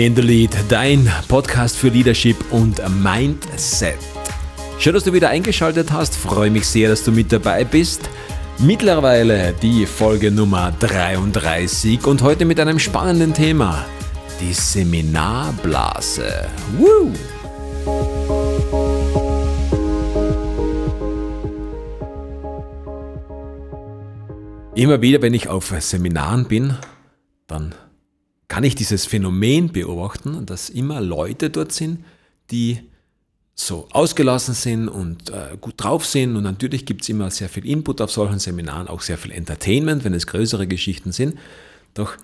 In the Lead, dein Podcast für Leadership und Mindset. Schön, dass du wieder eingeschaltet hast. Freue mich sehr, dass du mit dabei bist. Mittlerweile die Folge Nummer 33 und heute mit einem spannenden Thema. Die Seminarblase. Woo! Immer wieder, wenn ich auf Seminaren bin, dann kann ich dieses Phänomen beobachten, dass immer Leute dort sind, die so ausgelassen sind und äh, gut drauf sind. Und natürlich gibt es immer sehr viel Input auf solchen Seminaren, auch sehr viel Entertainment, wenn es größere Geschichten sind. Doch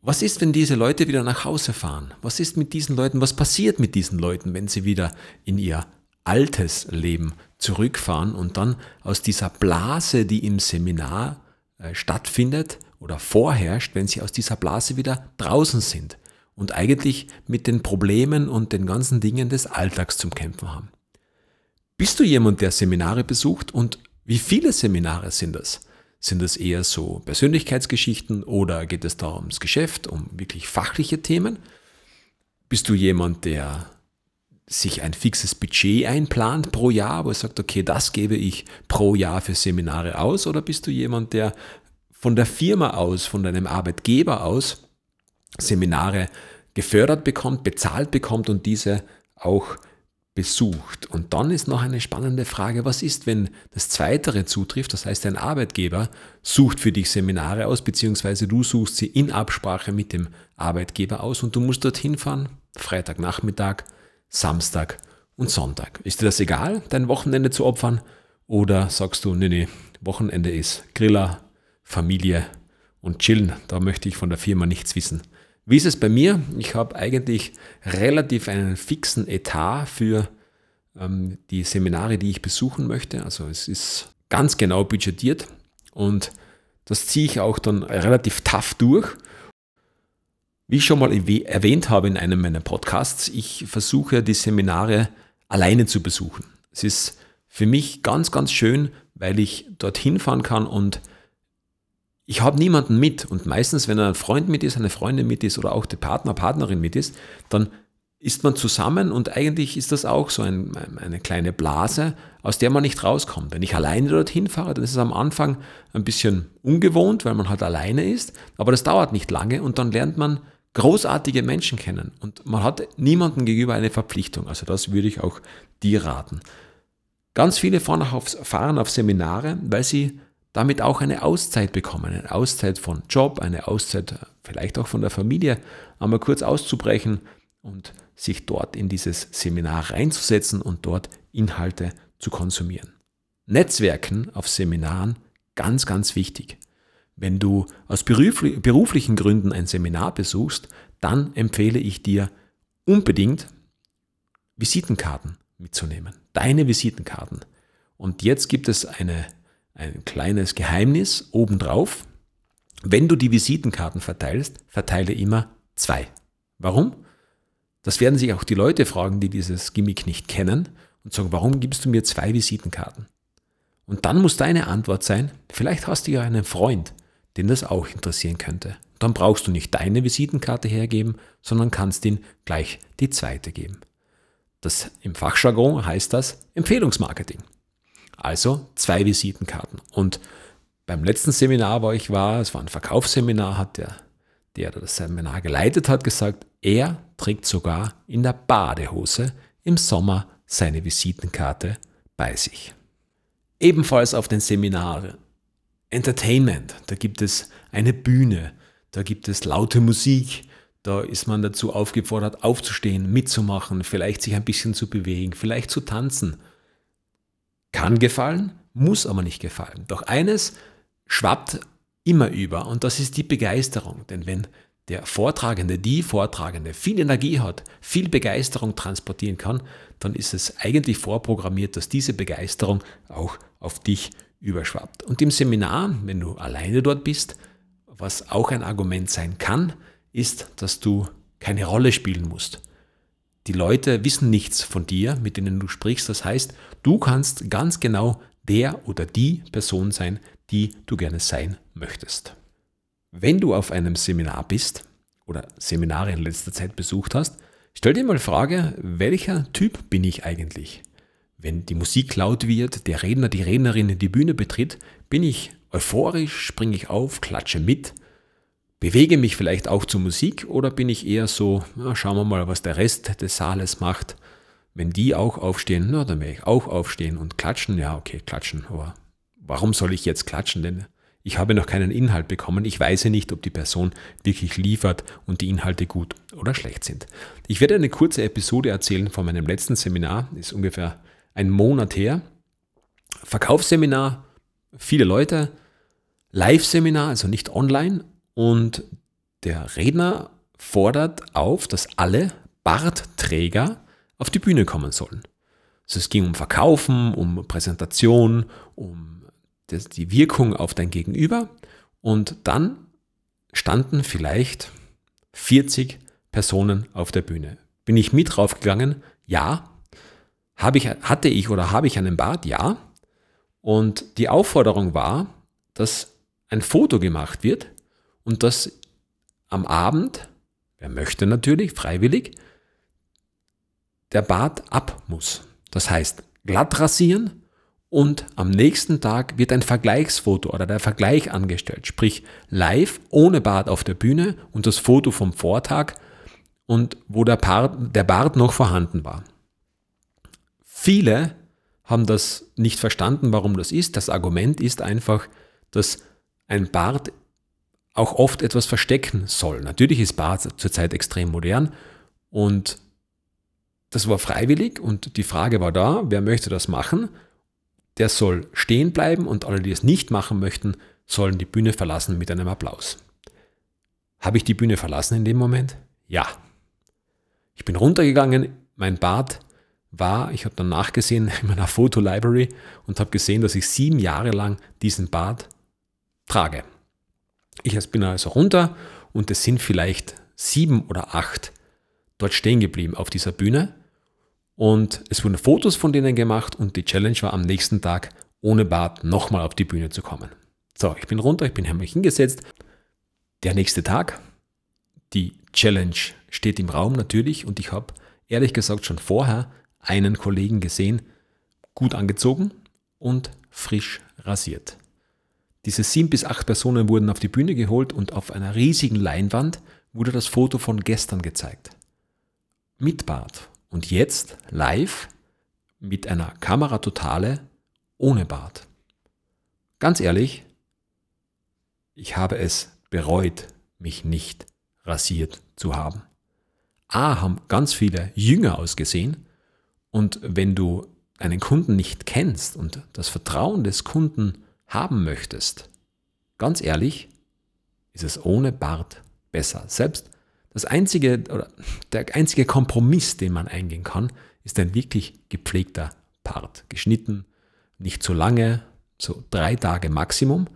was ist, wenn diese Leute wieder nach Hause fahren? Was ist mit diesen Leuten? Was passiert mit diesen Leuten, wenn sie wieder in ihr altes Leben zurückfahren und dann aus dieser Blase, die im Seminar äh, stattfindet oder vorherrscht, wenn sie aus dieser Blase wieder draußen sind und eigentlich mit den Problemen und den ganzen Dingen des Alltags zum Kämpfen haben. Bist du jemand, der Seminare besucht und wie viele Seminare sind das? Sind das eher so Persönlichkeitsgeschichten oder geht es da ums Geschäft, um wirklich fachliche Themen? Bist du jemand, der sich ein fixes Budget einplant pro Jahr, wo er sagt, okay, das gebe ich pro Jahr für Seminare aus? Oder bist du jemand, der von der Firma aus, von deinem Arbeitgeber aus Seminare gefördert bekommt, bezahlt bekommt und diese auch besucht. Und dann ist noch eine spannende Frage, was ist, wenn das Zweitere zutrifft, das heißt, dein Arbeitgeber sucht für dich Seminare aus, beziehungsweise du suchst sie in Absprache mit dem Arbeitgeber aus und du musst dorthin fahren, Freitagnachmittag, Samstag und Sonntag. Ist dir das egal, dein Wochenende zu opfern? Oder sagst du, nee, nee, Wochenende ist Griller, Familie und Chillen. Da möchte ich von der Firma nichts wissen. Wie ist es bei mir? Ich habe eigentlich relativ einen fixen Etat für ähm, die Seminare, die ich besuchen möchte. Also es ist ganz genau budgetiert und das ziehe ich auch dann relativ tough durch. Wie ich schon mal erwähnt habe in einem meiner Podcasts, ich versuche die Seminare alleine zu besuchen. Es ist für mich ganz, ganz schön, weil ich dorthin fahren kann und ich habe niemanden mit. Und meistens, wenn ein Freund mit ist, eine Freundin mit ist oder auch der Partner, Partnerin mit ist, dann ist man zusammen und eigentlich ist das auch so ein, eine kleine Blase, aus der man nicht rauskommt. Wenn ich alleine dorthin fahre, dann ist es am Anfang ein bisschen ungewohnt, weil man halt alleine ist, aber das dauert nicht lange und dann lernt man großartige Menschen kennen und man hat niemandem gegenüber eine Verpflichtung. Also das würde ich auch dir raten. Ganz viele fahren auf, fahren auf Seminare, weil sie damit auch eine Auszeit bekommen, eine Auszeit von Job, eine Auszeit vielleicht auch von der Familie, einmal kurz auszubrechen und sich dort in dieses Seminar reinzusetzen und dort Inhalte zu konsumieren. Netzwerken auf Seminaren, ganz, ganz wichtig. Wenn du aus beruflichen Gründen ein Seminar besuchst, dann empfehle ich dir unbedingt Visitenkarten mitzunehmen. Deine Visitenkarten. Und jetzt gibt es eine ein kleines Geheimnis obendrauf. Wenn du die Visitenkarten verteilst, verteile immer zwei. Warum? Das werden sich auch die Leute fragen, die dieses Gimmick nicht kennen und sagen, warum gibst du mir zwei Visitenkarten? Und dann muss deine Antwort sein, vielleicht hast du ja einen Freund, den das auch interessieren könnte. Dann brauchst du nicht deine Visitenkarte hergeben, sondern kannst ihm gleich die zweite geben. Das im Fachjargon heißt das Empfehlungsmarketing. Also zwei Visitenkarten. Und beim letzten Seminar, wo ich war, es war ein Verkaufsseminar, hat der, der das Seminar geleitet hat, gesagt, er trägt sogar in der Badehose im Sommer seine Visitenkarte bei sich. Ebenfalls auf den Seminaren. Entertainment, da gibt es eine Bühne, da gibt es laute Musik, da ist man dazu aufgefordert, aufzustehen, mitzumachen, vielleicht sich ein bisschen zu bewegen, vielleicht zu tanzen kann gefallen, muss aber nicht gefallen. Doch eines schwappt immer über und das ist die Begeisterung. Denn wenn der Vortragende, die Vortragende viel Energie hat, viel Begeisterung transportieren kann, dann ist es eigentlich vorprogrammiert, dass diese Begeisterung auch auf dich überschwappt. Und im Seminar, wenn du alleine dort bist, was auch ein Argument sein kann, ist, dass du keine Rolle spielen musst. Die Leute wissen nichts von dir, mit denen du sprichst. Das heißt, du kannst ganz genau der oder die Person sein, die du gerne sein möchtest. Wenn du auf einem Seminar bist oder Seminare in letzter Zeit besucht hast, stell dir mal die Frage, welcher Typ bin ich eigentlich? Wenn die Musik laut wird, der Redner, die Rednerin die Bühne betritt, bin ich euphorisch, springe ich auf, klatsche mit, bewege mich vielleicht auch zur Musik oder bin ich eher so, na, schauen wir mal, was der Rest des Saales macht. Wenn die auch aufstehen, na, dann werde ich auch aufstehen und klatschen. Ja, okay, klatschen, aber warum soll ich jetzt klatschen? Denn ich habe noch keinen Inhalt bekommen. Ich weiß nicht, ob die Person wirklich liefert und die Inhalte gut oder schlecht sind. Ich werde eine kurze Episode erzählen von meinem letzten Seminar. Ist ungefähr ein Monat her. Verkaufsseminar, viele Leute. Live-Seminar, also nicht online. Und der Redner fordert auf, dass alle Bartträger auf die Bühne kommen sollen. Also es ging um Verkaufen, um Präsentation, um die Wirkung auf dein Gegenüber und dann standen vielleicht 40 Personen auf der Bühne. Bin ich mit draufgegangen? Ja. Habe ich, hatte ich oder habe ich einen Bart? Ja. Und die Aufforderung war, dass ein Foto gemacht wird und dass am Abend, wer möchte natürlich, freiwillig, der Bart ab muss. Das heißt, glatt rasieren, und am nächsten Tag wird ein Vergleichsfoto oder der Vergleich angestellt, sprich live ohne Bart auf der Bühne und das Foto vom Vortag und wo der Bart, der Bart noch vorhanden war. Viele haben das nicht verstanden, warum das ist. Das Argument ist einfach, dass ein Bart auch oft etwas verstecken soll. Natürlich ist Bart zurzeit extrem modern und das war freiwillig und die Frage war da, wer möchte das machen? der soll stehen bleiben und alle, die es nicht machen möchten, sollen die Bühne verlassen mit einem Applaus. Habe ich die Bühne verlassen in dem Moment? Ja. Ich bin runtergegangen, mein Bart war, ich habe dann nachgesehen in meiner Fotolibrary und habe gesehen, dass ich sieben Jahre lang diesen Bart trage. Ich bin also runter und es sind vielleicht sieben oder acht dort stehen geblieben auf dieser Bühne und es wurden Fotos von denen gemacht und die Challenge war am nächsten Tag ohne Bart nochmal auf die Bühne zu kommen. So, ich bin runter, ich bin mich hingesetzt. Der nächste Tag, die Challenge steht im Raum natürlich und ich habe ehrlich gesagt schon vorher einen Kollegen gesehen, gut angezogen und frisch rasiert. Diese sieben bis acht Personen wurden auf die Bühne geholt und auf einer riesigen Leinwand wurde das Foto von gestern gezeigt. Mit Bart und jetzt live mit einer Kamera totale ohne Bart. Ganz ehrlich, ich habe es bereut, mich nicht rasiert zu haben. A, haben ganz viele jünger ausgesehen und wenn du einen Kunden nicht kennst und das Vertrauen des Kunden haben möchtest, ganz ehrlich, ist es ohne Bart besser. Selbst das einzige oder der einzige Kompromiss, den man eingehen kann, ist ein wirklich gepflegter Part. Geschnitten, nicht zu lange, so drei Tage Maximum.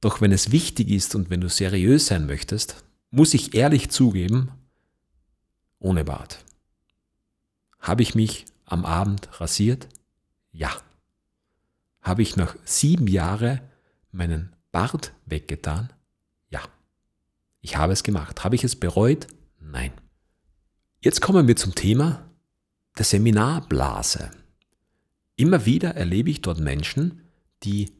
Doch wenn es wichtig ist und wenn du seriös sein möchtest, muss ich ehrlich zugeben, ohne Bart. Habe ich mich am Abend rasiert? Ja. Habe ich nach sieben Jahren meinen Bart weggetan? Ich habe es gemacht. Habe ich es bereut? Nein. Jetzt kommen wir zum Thema der Seminarblase. Immer wieder erlebe ich dort Menschen, die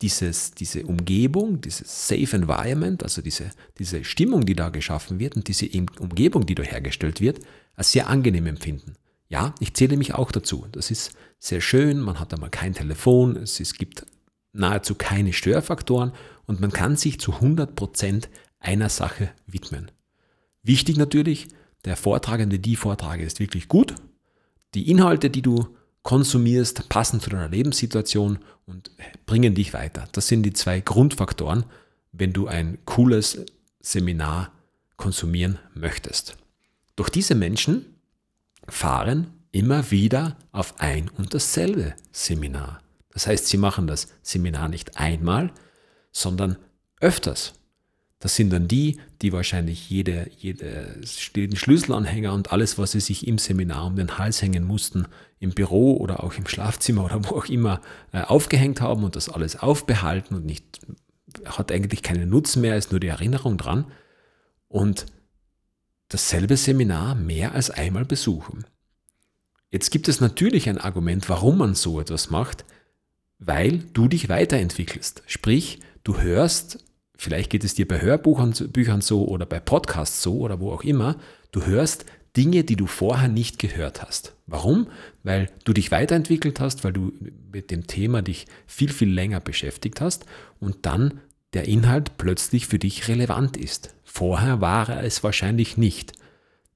dieses, diese Umgebung, dieses Safe Environment, also diese, diese Stimmung, die da geschaffen wird und diese Umgebung, die da hergestellt wird, als sehr angenehm empfinden. Ja, ich zähle mich auch dazu. Das ist sehr schön, man hat einmal kein Telefon, es, es gibt nahezu keine Störfaktoren und man kann sich zu 100% einer Sache widmen. Wichtig natürlich, der Vortragende, die Vortrage ist wirklich gut. Die Inhalte, die du konsumierst, passen zu deiner Lebenssituation und bringen dich weiter. Das sind die zwei Grundfaktoren, wenn du ein cooles Seminar konsumieren möchtest. Doch diese Menschen fahren immer wieder auf ein und dasselbe Seminar. Das heißt, sie machen das Seminar nicht einmal, sondern öfters. Das sind dann die, die wahrscheinlich jede, jede, jeden Schlüsselanhänger und alles, was sie sich im Seminar um den Hals hängen mussten, im Büro oder auch im Schlafzimmer oder wo auch immer äh, aufgehängt haben und das alles aufbehalten und nicht, hat eigentlich keinen Nutzen mehr, ist nur die Erinnerung dran. und dasselbe Seminar mehr als einmal besuchen. Jetzt gibt es natürlich ein Argument, warum man so etwas macht, weil du dich weiterentwickelst. Sprich, du hörst, vielleicht geht es dir bei Hörbüchern so oder bei Podcasts so oder wo auch immer, du hörst Dinge, die du vorher nicht gehört hast. Warum? Weil du dich weiterentwickelt hast, weil du mit dem Thema dich viel, viel länger beschäftigt hast und dann der Inhalt plötzlich für dich relevant ist. Vorher war er es wahrscheinlich nicht.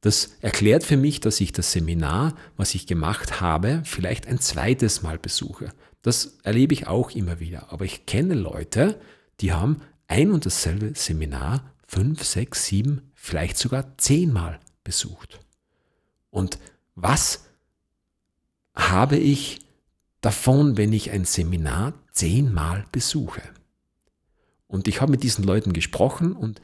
Das erklärt für mich, dass ich das Seminar, was ich gemacht habe, vielleicht ein zweites Mal besuche. Das erlebe ich auch immer wieder. Aber ich kenne Leute, die haben ein und dasselbe Seminar fünf, sechs, sieben, vielleicht sogar zehnmal besucht. Und was habe ich davon, wenn ich ein Seminar zehnmal besuche? Und ich habe mit diesen Leuten gesprochen und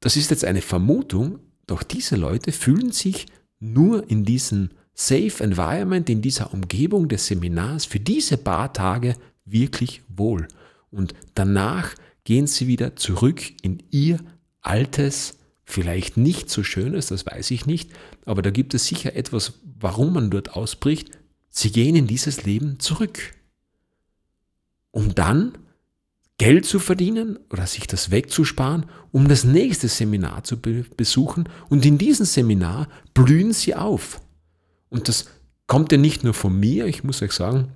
das ist jetzt eine Vermutung, doch diese Leute fühlen sich nur in diesem Safe Environment, in dieser Umgebung des Seminars für diese paar Tage wirklich wohl. Und danach gehen sie wieder zurück in ihr altes, vielleicht nicht so schönes, das weiß ich nicht, aber da gibt es sicher etwas, warum man dort ausbricht. Sie gehen in dieses Leben zurück, um dann Geld zu verdienen oder sich das wegzusparen, um das nächste Seminar zu be besuchen. Und in diesem Seminar blühen sie auf. Und das kommt ja nicht nur von mir, ich muss euch sagen,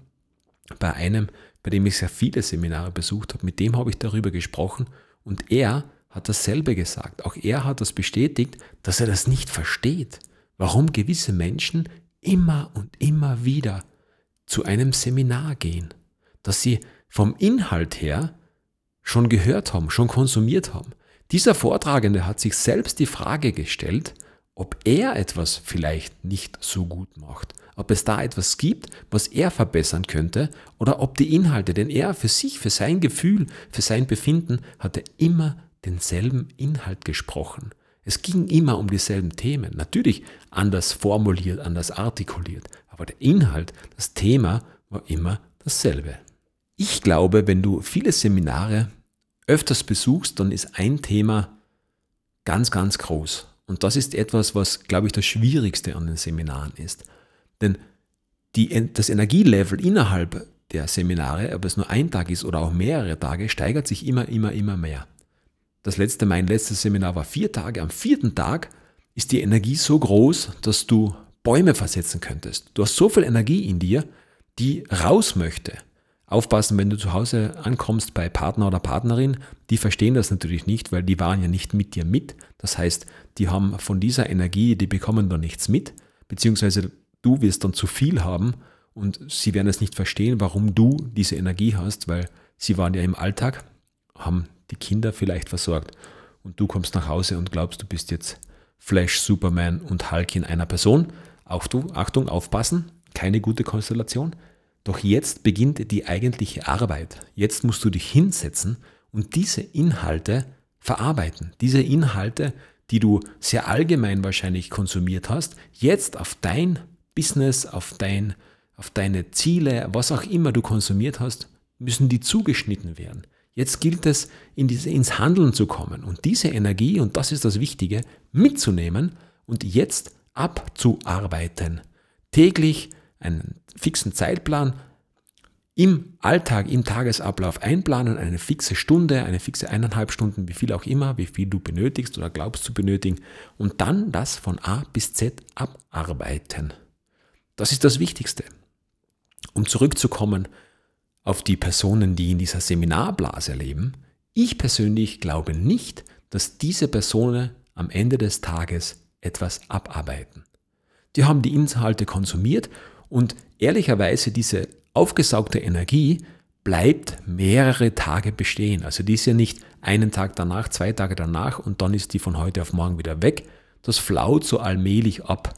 bei einem, bei dem ich sehr viele Seminare besucht habe, mit dem habe ich darüber gesprochen und er hat dasselbe gesagt. Auch er hat das bestätigt, dass er das nicht versteht, warum gewisse Menschen immer und immer wieder zu einem Seminar gehen, dass sie vom Inhalt her schon gehört haben, schon konsumiert haben. Dieser Vortragende hat sich selbst die Frage gestellt, ob er etwas vielleicht nicht so gut macht, ob es da etwas gibt, was er verbessern könnte oder ob die Inhalte, denn er für sich, für sein Gefühl, für sein Befinden hatte immer denselben Inhalt gesprochen. Es ging immer um dieselben Themen, natürlich anders formuliert, anders artikuliert, aber der Inhalt, das Thema war immer dasselbe. Ich glaube, wenn du viele Seminare öfters besuchst, dann ist ein Thema ganz, ganz groß. Und das ist etwas, was, glaube ich, das Schwierigste an den Seminaren ist. Denn die, das Energielevel innerhalb der Seminare, ob es nur ein Tag ist oder auch mehrere Tage, steigert sich immer, immer, immer mehr. Das letzte, mein letztes Seminar war vier Tage. Am vierten Tag ist die Energie so groß, dass du Bäume versetzen könntest. Du hast so viel Energie in dir, die raus möchte. Aufpassen, wenn du zu Hause ankommst bei Partner oder Partnerin, die verstehen das natürlich nicht, weil die waren ja nicht mit dir mit. Das heißt, die haben von dieser Energie, die bekommen da nichts mit, beziehungsweise du wirst dann zu viel haben und sie werden es nicht verstehen, warum du diese Energie hast, weil sie waren ja im Alltag, haben die Kinder vielleicht versorgt und du kommst nach Hause und glaubst, du bist jetzt Flash, Superman und Hulk in einer Person. Auch du, Achtung, aufpassen, keine gute Konstellation. Doch jetzt beginnt die eigentliche Arbeit. Jetzt musst du dich hinsetzen und diese Inhalte verarbeiten. Diese Inhalte, die du sehr allgemein wahrscheinlich konsumiert hast, jetzt auf dein Business, auf, dein, auf deine Ziele, was auch immer du konsumiert hast, müssen die zugeschnitten werden. Jetzt gilt es, in diese, ins Handeln zu kommen und diese Energie, und das ist das Wichtige, mitzunehmen und jetzt abzuarbeiten. Täglich einen fixen Zeitplan im Alltag, im Tagesablauf einplanen, eine fixe Stunde, eine fixe eineinhalb Stunden, wie viel auch immer, wie viel du benötigst oder glaubst zu benötigen und dann das von A bis Z abarbeiten. Das ist das Wichtigste. Um zurückzukommen auf die Personen, die in dieser Seminarblase leben, ich persönlich glaube nicht, dass diese Personen am Ende des Tages etwas abarbeiten. Die haben die Inhalte konsumiert und ehrlicherweise diese aufgesaugte Energie bleibt mehrere Tage bestehen. Also die ist ja nicht einen Tag danach, zwei Tage danach und dann ist die von heute auf morgen wieder weg. Das flaut so allmählich ab.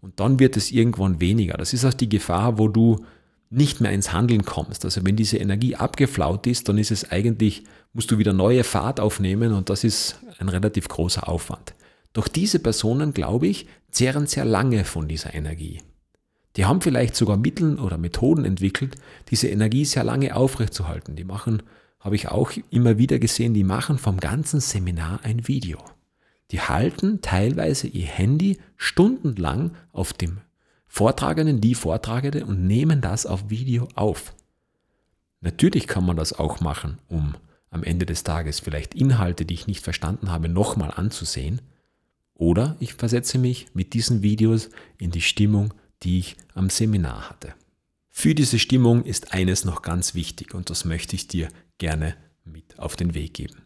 Und dann wird es irgendwann weniger. Das ist auch die Gefahr, wo du nicht mehr ins Handeln kommst. Also wenn diese Energie abgeflaut ist, dann ist es eigentlich, musst du wieder neue Fahrt aufnehmen und das ist ein relativ großer Aufwand. Doch diese Personen, glaube ich, zehren sehr lange von dieser Energie. Die haben vielleicht sogar Mittel oder Methoden entwickelt, diese Energie sehr lange aufrechtzuerhalten. Die machen, habe ich auch immer wieder gesehen, die machen vom ganzen Seminar ein Video. Die halten teilweise ihr Handy stundenlang auf dem Vortragenden, die Vortragende und nehmen das auf Video auf. Natürlich kann man das auch machen, um am Ende des Tages vielleicht Inhalte, die ich nicht verstanden habe, nochmal anzusehen. Oder ich versetze mich mit diesen Videos in die Stimmung, die ich am Seminar hatte. Für diese Stimmung ist eines noch ganz wichtig und das möchte ich dir gerne mit auf den Weg geben.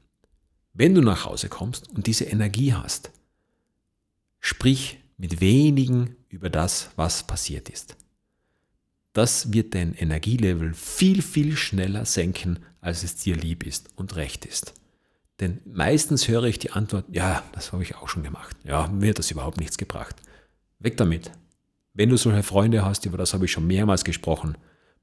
Wenn du nach Hause kommst und diese Energie hast, sprich mit wenigen über das, was passiert ist. Das wird dein Energielevel viel, viel schneller senken, als es dir lieb ist und recht ist. Denn meistens höre ich die Antwort, ja, das habe ich auch schon gemacht. Ja, mir hat das überhaupt nichts gebracht. Weg damit. Wenn du solche Freunde hast, über das habe ich schon mehrmals gesprochen,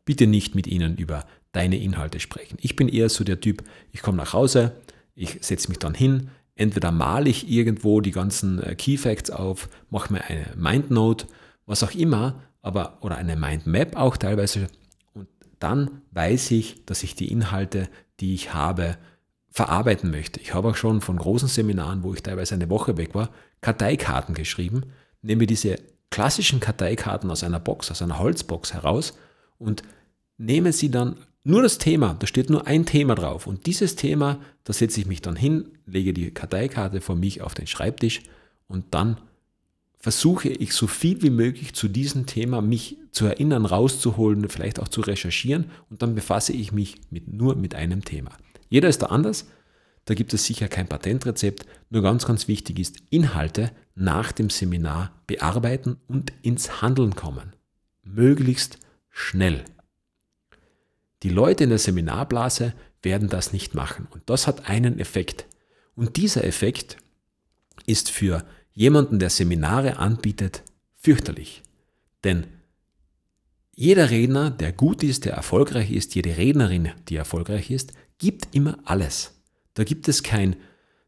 bitte nicht mit ihnen über deine Inhalte sprechen. Ich bin eher so der Typ, ich komme nach Hause, ich setze mich dann hin, entweder male ich irgendwo die ganzen äh, Key Facts auf, mache mir eine Mindnote, was auch immer, aber oder eine Mindmap auch teilweise und dann weiß ich, dass ich die Inhalte, die ich habe, verarbeiten möchte. Ich habe auch schon von großen Seminaren, wo ich teilweise eine Woche weg war, Karteikarten geschrieben, nehme diese klassischen Karteikarten aus einer Box, aus einer Holzbox heraus und nehme sie dann nur das Thema, da steht nur ein Thema drauf und dieses Thema, da setze ich mich dann hin, lege die Karteikarte vor mich auf den Schreibtisch und dann versuche ich so viel wie möglich zu diesem Thema mich zu erinnern, rauszuholen, vielleicht auch zu recherchieren und dann befasse ich mich mit, nur mit einem Thema. Jeder ist da anders, da gibt es sicher kein Patentrezept, nur ganz, ganz wichtig ist, Inhalte nach dem Seminar bearbeiten und ins Handeln kommen. Möglichst schnell. Die Leute in der Seminarblase werden das nicht machen und das hat einen Effekt. Und dieser Effekt ist für jemanden, der Seminare anbietet, fürchterlich. Denn jeder Redner, der gut ist, der erfolgreich ist, jede Rednerin, die erfolgreich ist, gibt immer alles. Da gibt es kein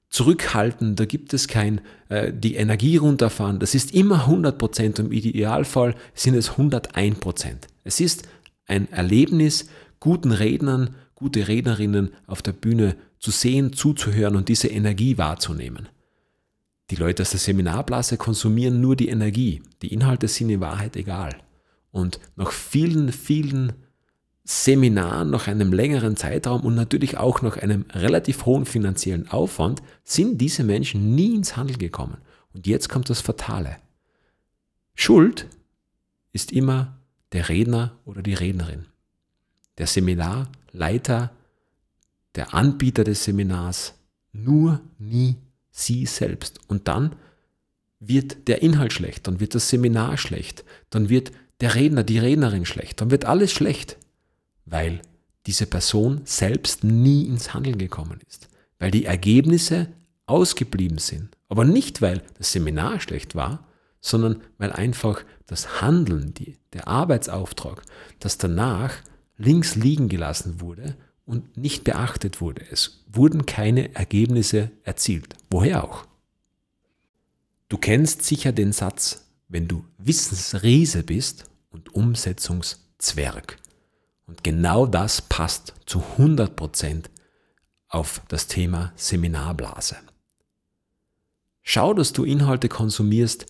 Zurückhalten, da gibt es kein äh, die Energie runterfahren. Das ist immer 100% und im Idealfall sind es 101%. Es ist ein Erlebnis, guten Rednern, gute Rednerinnen auf der Bühne zu sehen, zuzuhören und diese Energie wahrzunehmen. Die Leute aus der Seminarblase konsumieren nur die Energie. Die Inhalte sind in Wahrheit egal. Und nach vielen, vielen Seminar nach einem längeren Zeitraum und natürlich auch nach einem relativ hohen finanziellen Aufwand sind diese Menschen nie ins Handeln gekommen. Und jetzt kommt das Fatale. Schuld ist immer der Redner oder die Rednerin. Der Seminarleiter, der Anbieter des Seminars, nur nie sie selbst. Und dann wird der Inhalt schlecht, dann wird das Seminar schlecht, dann wird der Redner, die Rednerin schlecht, dann wird alles schlecht weil diese Person selbst nie ins Handeln gekommen ist, weil die Ergebnisse ausgeblieben sind. Aber nicht, weil das Seminar schlecht war, sondern weil einfach das Handeln, die, der Arbeitsauftrag, das danach links liegen gelassen wurde und nicht beachtet wurde. Es wurden keine Ergebnisse erzielt. Woher auch? Du kennst sicher den Satz, wenn du Wissensriese bist und Umsetzungszwerg. Und genau das passt zu 100% auf das Thema Seminarblase. Schau, dass du Inhalte konsumierst,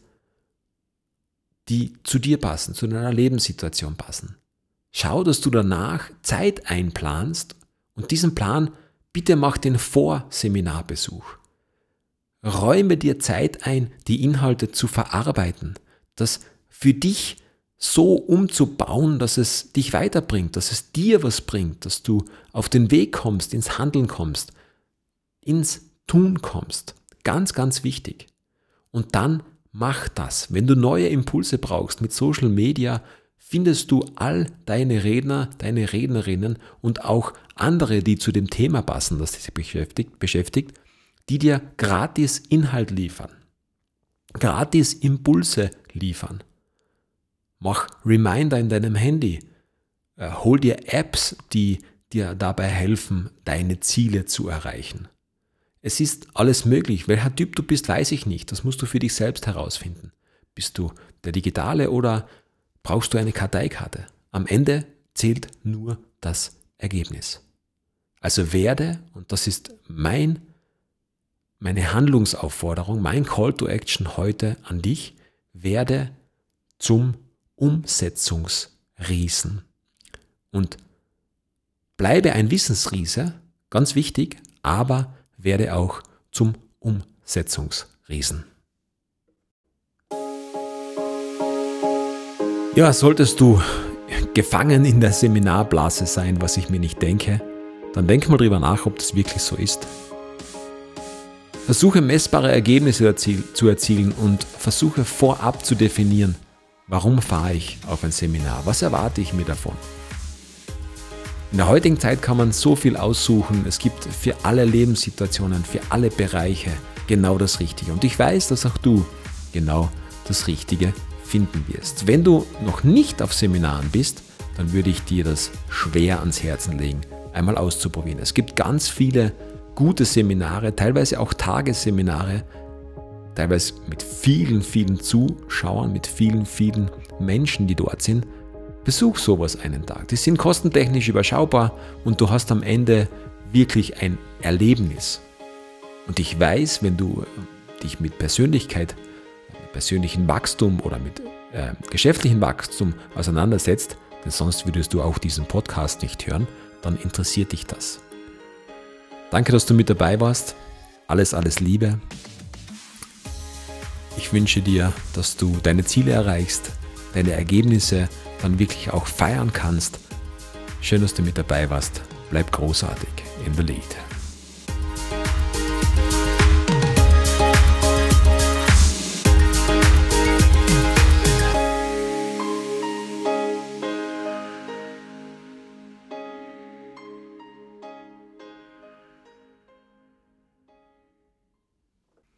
die zu dir passen, zu deiner Lebenssituation passen. Schau, dass du danach Zeit einplanst und diesen Plan bitte mach den vor Seminarbesuch. Räume dir Zeit ein, die Inhalte zu verarbeiten, das für dich so umzubauen, dass es dich weiterbringt, dass es dir was bringt, dass du auf den Weg kommst, ins Handeln kommst, ins Tun kommst. Ganz, ganz wichtig. Und dann mach das. Wenn du neue Impulse brauchst mit Social Media, findest du all deine Redner, deine Rednerinnen und auch andere, die zu dem Thema passen, das dich beschäftigt, beschäftigt, die dir gratis Inhalt liefern, gratis Impulse liefern. Mach Reminder in deinem Handy. Äh, hol dir Apps, die dir dabei helfen, deine Ziele zu erreichen. Es ist alles möglich. Welcher Typ du bist, weiß ich nicht. Das musst du für dich selbst herausfinden. Bist du der Digitale oder brauchst du eine Karteikarte? Am Ende zählt nur das Ergebnis. Also werde, und das ist mein meine Handlungsaufforderung, mein Call to Action heute an dich, werde zum Umsetzungsriesen. Und bleibe ein Wissensriese, ganz wichtig, aber werde auch zum Umsetzungsriesen. Ja, solltest du gefangen in der Seminarblase sein, was ich mir nicht denke, dann denk mal drüber nach, ob das wirklich so ist. Versuche messbare Ergebnisse zu erzielen und versuche vorab zu definieren, warum fahre ich auf ein Seminar, was erwarte ich mir davon. In der heutigen Zeit kann man so viel aussuchen, es gibt für alle Lebenssituationen, für alle Bereiche genau das Richtige. Und ich weiß, dass auch du genau das Richtige finden wirst. Wenn du noch nicht auf Seminaren bist, dann würde ich dir das schwer ans Herzen legen, einmal auszuprobieren. Es gibt ganz viele gute Seminare, teilweise auch Tagesseminare, teilweise mit vielen, vielen Zuschauern, mit vielen, vielen Menschen, die dort sind. Besuch sowas einen Tag. Die sind kostentechnisch überschaubar und du hast am Ende wirklich ein Erlebnis. Und ich weiß, wenn du dich mit Persönlichkeit persönlichen Wachstum oder mit äh, geschäftlichem Wachstum auseinandersetzt, denn sonst würdest du auch diesen Podcast nicht hören, dann interessiert dich das. Danke, dass du mit dabei warst. Alles, alles Liebe. Ich wünsche dir, dass du deine Ziele erreichst, deine Ergebnisse dann wirklich auch feiern kannst. Schön, dass du mit dabei warst. Bleib großartig in the lead.